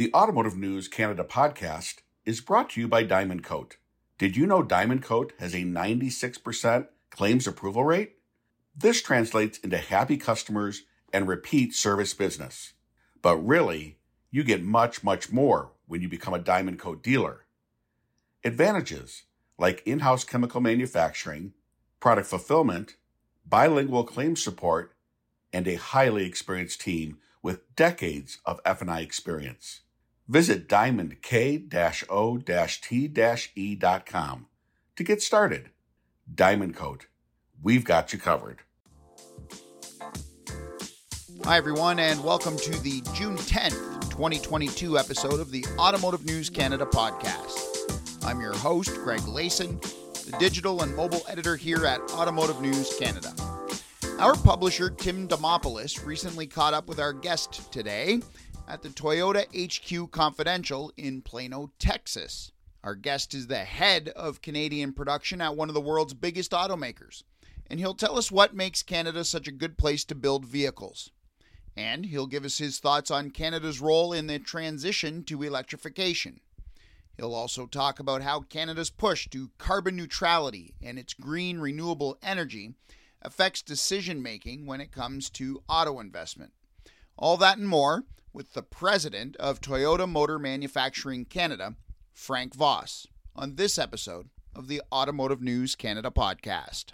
The Automotive News Canada podcast is brought to you by Diamond Kote. Did you know Diamond Kote has a 96% claims approval rate? This translates into happy customers and repeat service business. But really, you get much, much more when you become a Diamond Kote dealer. Advantages like in house chemical manufacturing, product fulfillment, bilingual claims support, and a highly experienced team with decades of F&I experience. Visit diamondk-o-t-e.com to get started. Diamond Kote, we've got you covered. Hi, everyone, and welcome to the June 10th, 2022 episode of the Automotive News Canada podcast. I'm your host, Greg Layson, the digital and mobile editor here at Automotive News Canada. Our publisher, Tim Demopoulos, recently caught up with our guest today at the Toyota HQ Confidential in Plano, Texas. Our guest is the head of Canadian production at one of the world's biggest automakers, and he'll tell us what makes Canada such a good place to build vehicles. And he'll give us his thoughts on Canada's role in the transition to electrification. He'll also talk about how Canada's push to carbon neutrality and its green renewable energy affects decision making when it comes to auto investment. All that and more with the president of Toyota Motor Manufacturing Canada, Frank Voss, on this episode of the Automotive News Canada podcast.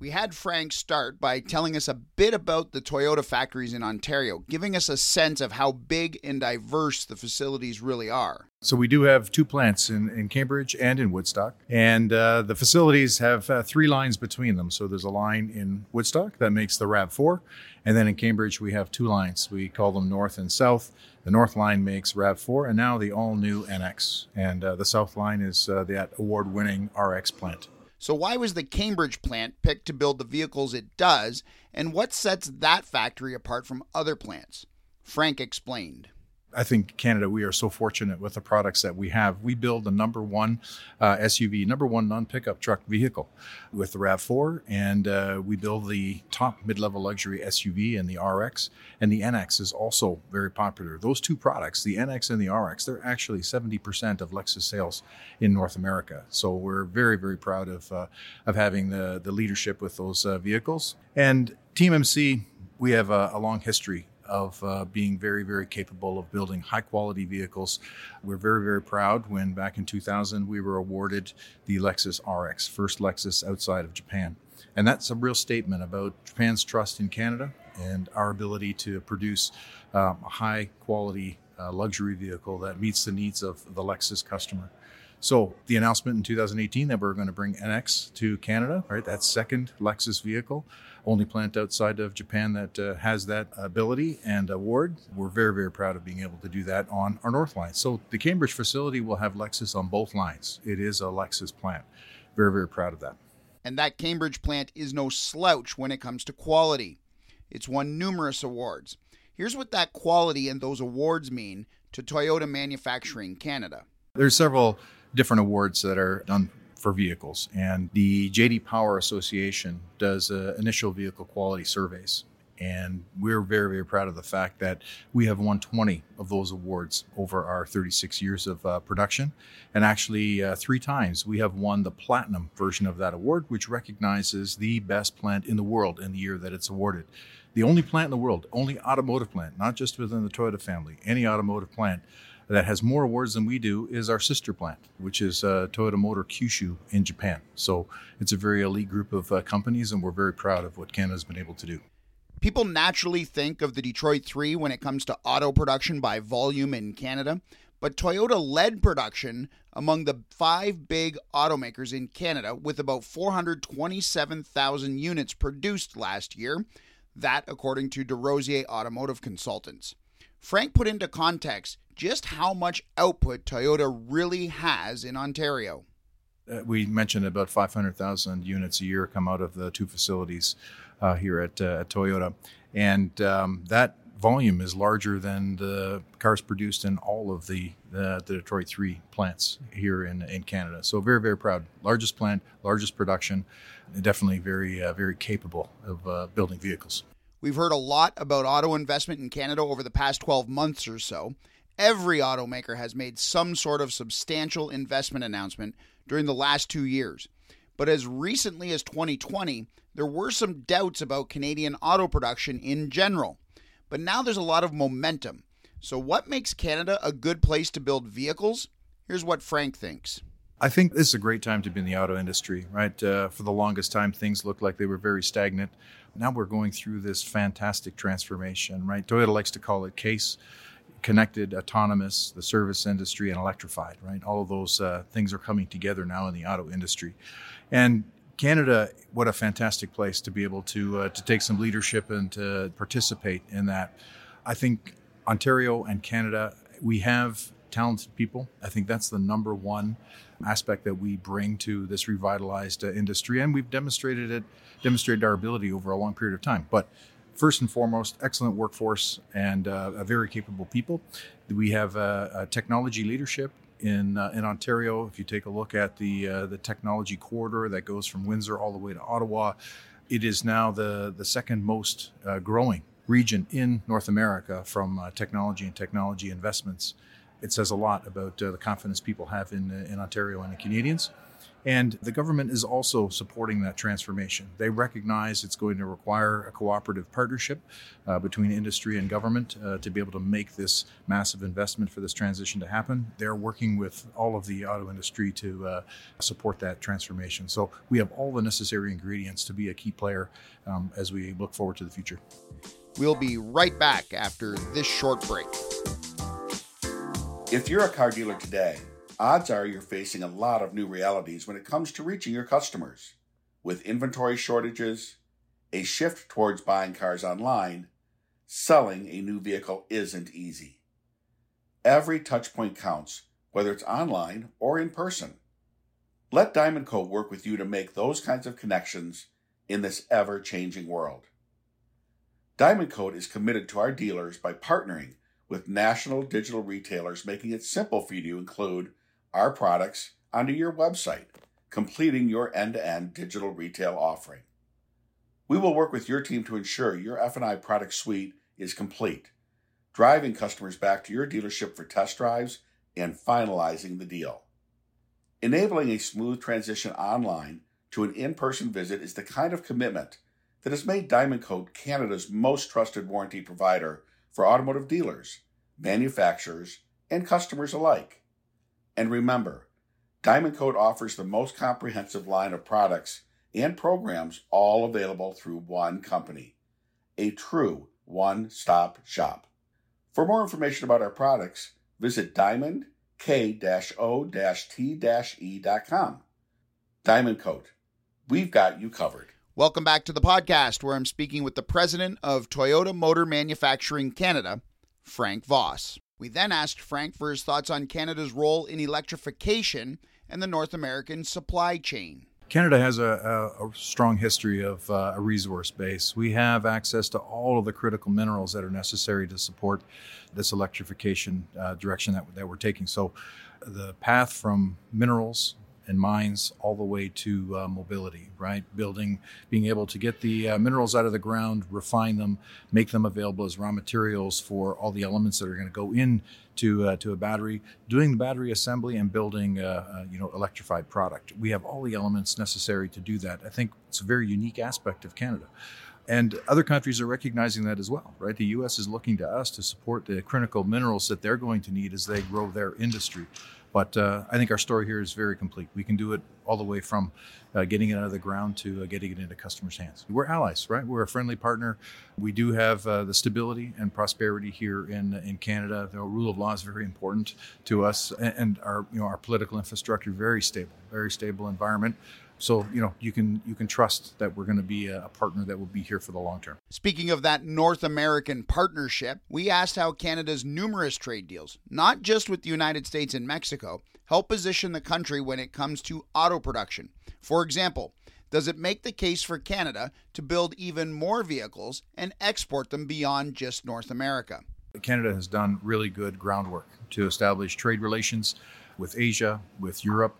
We had Frank start by telling us a bit about the Toyota factories in Ontario, giving us a sense of how big and diverse the facilities really are. So we do have two plants in, in Cambridge and in Woodstock, and uh, the facilities have uh, three lines between them. So there's a line in Woodstock that makes the RAV4, and then in Cambridge we have two lines. We call them North and South. The North line makes RAV4, and now the all-new NX, and uh, the South line is uh, that award-winning RX plant. So, why was the Cambridge plant picked to build the vehicles it does, and what sets that factory apart from other plants? Frank explained. I think Canada, we are so fortunate with the products that we have. We build the number one uh, SUV, number one non pickup truck vehicle with the RAV4, and uh, we build the top mid level luxury SUV and the RX, and the NX is also very popular. Those two products, the NX and the RX, they're actually 70% of Lexus sales in North America. So we're very, very proud of, uh, of having the, the leadership with those uh, vehicles. And TMMC, we have a, a long history of uh, being very, very capable of building high quality vehicles. We're very, very proud when back in 2000 we were awarded the Lexus RX, first Lexus outside of Japan. And that's a real statement about Japan's trust in Canada and our ability to produce um, a high quality uh, luxury vehicle that meets the needs of the Lexus customer. So the announcement in 2018 that we're going to bring NX to Canada, right? That second Lexus vehicle, only plant outside of Japan that uh, has that ability and award. We're very, very proud of being able to do that on our North line. So the Cambridge facility will have Lexus on both lines. It is a Lexus plant. Very, very proud of that. And that Cambridge plant is no slouch when it comes to quality. It's won numerous awards. Here's what that quality and those awards mean to Toyota Manufacturing Canada. There's several different awards that are done for vehicles. And the JD Power Association does uh, initial vehicle quality surveys. And we're very, very proud of the fact that we have won 20 of those awards over our 36 years of uh, production. And actually, uh, three times we have won the platinum version of that award, which recognizes the best plant in the world in the year that it's awarded. The only plant in the world, only automotive plant, not just within the Toyota family, any automotive plant that has more awards than we do is our sister plant, which is uh, Toyota Motor Kyushu in Japan. So it's a very elite group of uh, companies, and we're very proud of what Canada's been able to do. People naturally think of the Detroit 3 when it comes to auto production by volume in Canada, but Toyota led production among the five big automakers in Canada with about 427,000 units produced last year. That, according to DesRosiers Automotive Consultants. Frank put into context just how much output Toyota really has in Ontario. Uh, we mentioned about 500,000 units a year come out of the two facilities uh, here at, uh, at, Toyota. And um, that volume is larger than the cars produced in all of the, the Detroit 3 plants here in, in Canada. So, very, very proud. Largest plant, largest production, definitely very, uh, very capable of uh, building vehicles. We've heard a lot about auto investment in Canada over the past 12 months or so. Every automaker has made some sort of substantial investment announcement during the last two years. But as recently as 2020, there were some doubts about Canadian auto production in general. But now there's a lot of momentum. So, what makes Canada a good place to build vehicles? Here's what Frank thinks. I think this is a great time to be in the auto industry, right? Uh, for the longest time, things looked like they were very stagnant. Now we're going through this fantastic transformation, right? Toyota likes to call it CASE connected, autonomous, the service industry, and electrified, right? All of those uh, things are coming together now in the auto industry. And Canada, what a fantastic place to be able to uh, to take some leadership and to participate in that. I think Ontario and Canada, we have talented people. I think that's the number one aspect that we bring to this revitalized uh, industry, and we've demonstrated it, demonstrated our ability over a long period of time. But first and foremost, excellent workforce and uh, a very capable people. We have uh, technology leadership in uh, in Ontario. If you take a look at the uh, the technology corridor that goes from Windsor all the way to Ottawa, it is now the the second most uh, growing region in North America from uh, technology and technology investments. It says a lot about uh, the confidence people have in in Ontario and the Canadians. And the government is also supporting that transformation. They recognize it's going to require a cooperative partnership uh, between industry and government uh, to be able to make this massive investment for this transition to happen. They're working with all of the auto industry to uh, support that transformation. So we have all the necessary ingredients to be a key player um, as we look forward to the future. We'll be right back after this short break. If you're a car dealer today, odds are you're facing a lot of new realities when it comes to reaching your customers. With inventory shortages, a shift towards buying cars online, selling a new vehicle isn't easy. Every touchpoint counts, whether it's online or in person. Let Diamond Kote work with you to make those kinds of connections in this ever changing world. Diamond Kote is committed to our dealers by partnering with national digital retailers, making it simple for you to include our products onto your website, completing your end-to-end digital retail offering. We will work with your team to ensure your F&I product suite is complete, driving customers back to your dealership for test drives and finalizing the deal. Enabling a smooth transition online to an in-person visit is the kind of commitment that has made Diamond Kote Canada's most trusted warranty provider for automotive dealers, manufacturers, and customers alike. And remember, Diamond Kote offers the most comprehensive line of products and programs all available through one company. A true one stop shop. For more information about our products, visit diamondk-o-t-e.com. Diamond Kote. We've got you covered. Welcome back to the podcast where I'm speaking with the president of Toyota Motor Manufacturing Canada, Frank Voss. We then asked Frank for his thoughts on Canada's role in electrification and the North American supply chain. Canada has a, a, a strong history of uh, a resource base. We have access to all of the critical minerals that are necessary to support this electrification uh, direction that, that we're taking. So, the path from minerals and mines all the way to uh, mobility, right? Building, being able to get the uh, minerals out of the ground, refine them, make them available as raw materials for all the elements that are going to go in to, uh, to a battery, doing the battery assembly and building, uh, uh, you know, electrified product. We have all the elements necessary to do that. I think it's a very unique aspect of Canada. And other countries are recognizing that as well, right? The U.S. is looking to us to support the critical minerals that they're going to need as they grow their industry. But uh, I think our story here is very complete. We can do it all the way from uh, getting it out of the ground to uh, getting it into customers' hands. We're allies, right? We're a friendly partner. We do have uh, the stability and prosperity here in in Canada. The rule of law is very important to us, and, and our you know our political infrastructure very stable, very stable environment. So you know you can you can trust that we're going to be a, partner that will be here for the long term. Speaking of that North American partnership, we asked how Canada's numerous trade deals, not just with the United States and Mexico, help position the country when it comes to auto production. For example, does it make the case for Canada to build even more vehicles and export them beyond just North America? Canada has done really good groundwork to establish trade relations with Asia, with Europe,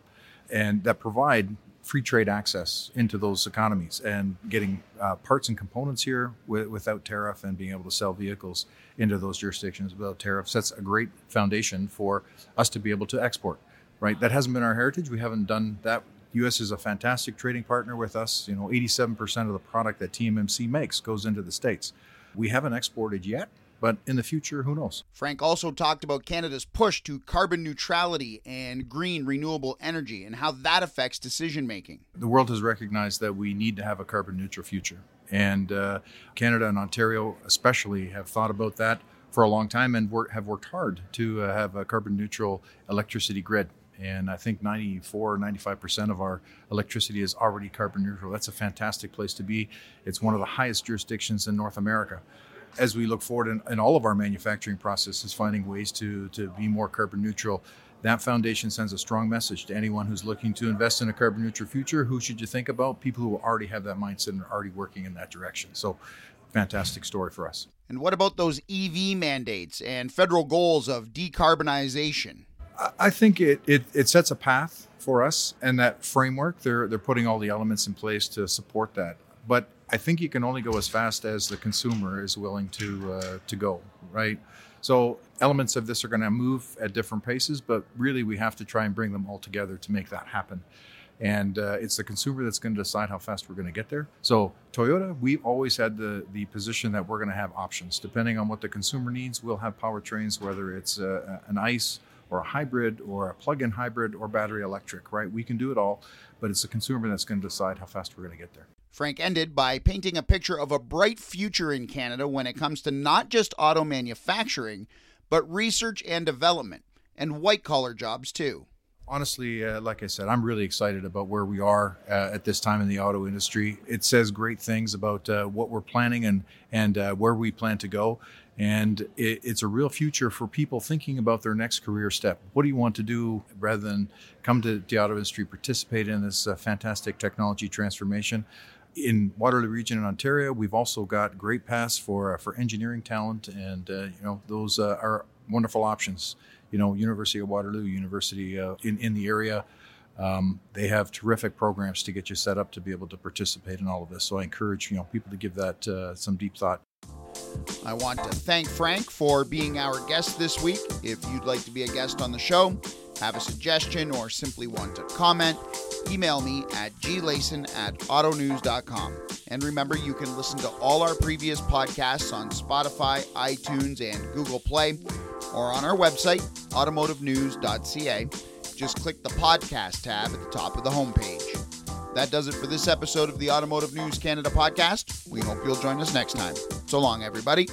and that provide free trade access into those economies and getting uh, parts and components here w- without tariff and being able to sell vehicles into those jurisdictions without tariffs. That's a great foundation for us to be able to export. Right, that hasn't been our heritage. We haven't done that. U.S. is a fantastic trading partner with us. You know, 87% of the product that TMMC makes goes into the states. We haven't exported yet, but in the future, who knows? Frank also talked about Canada's push to carbon neutrality and green renewable energy and how that affects decision making. The world has recognized that we need to have a carbon neutral future. And uh, Canada and Ontario, especially, have thought about that for a long time and work, have worked hard to uh, have a carbon neutral electricity grid. And I think 94 or 95% of our electricity is already carbon neutral. That's a fantastic place to be. It's one of the highest jurisdictions in North America. As we look forward in, in all of our manufacturing processes, finding ways to, to be more carbon neutral, that foundation sends a strong message to anyone who's looking to invest in a carbon neutral future. Who should you think about? People who already have that mindset and are already working in that direction. So, fantastic story for us. And what about those EV mandates and federal goals of decarbonization? I think it, it, it sets a path for us and that framework. They're they're putting all the elements in place to support that. But I think you can only go as fast as the consumer is willing to uh, to go, right? So elements of this are going to move at different paces, but really we have to try and bring them all together to make that happen. And uh, it's the consumer that's going to decide how fast we're going to get there. So Toyota, we've always had the the position that we're going to have options depending on what the consumer needs. We'll have powertrains, whether it's uh, an ICE or a hybrid or a plug-in hybrid or battery electric, right? We can do it all, but it's the consumer that's going to decide how fast we're going to get there. Frank ended by painting a picture of a bright future in Canada when it comes to not just auto manufacturing, but research and development and white collar jobs too. Honestly, uh, like I said, I'm really excited about where we are uh, at this time in the auto industry. It says great things about uh, what we're planning and and uh, where we plan to go. And it, it's a real future for people thinking about their next career step. What do you want to do rather than come to the auto industry, participate in this uh, fantastic technology transformation? In Waterloo Region in Ontario, we've also got great paths for uh, for engineering talent, and uh, you know those uh, are wonderful options. You know, University of Waterloo, University in in the area, um, they have terrific programs to get you set up to be able to participate in all of this. So I encourage you know people to give that uh, some deep thought. I want to thank Frank for being our guest this week. If you'd like to be a guest on the show, have a suggestion, or simply want to comment, email me at glayson at autonews.com. And remember, you can listen to all our previous podcasts on Spotify, iTunes, and Google Play, or on our website, automotivenews.ca. Just click the podcast tab at the top of the homepage. That does it for this episode of the Automotive News Canada podcast. We hope you'll join us next time. So long, everybody.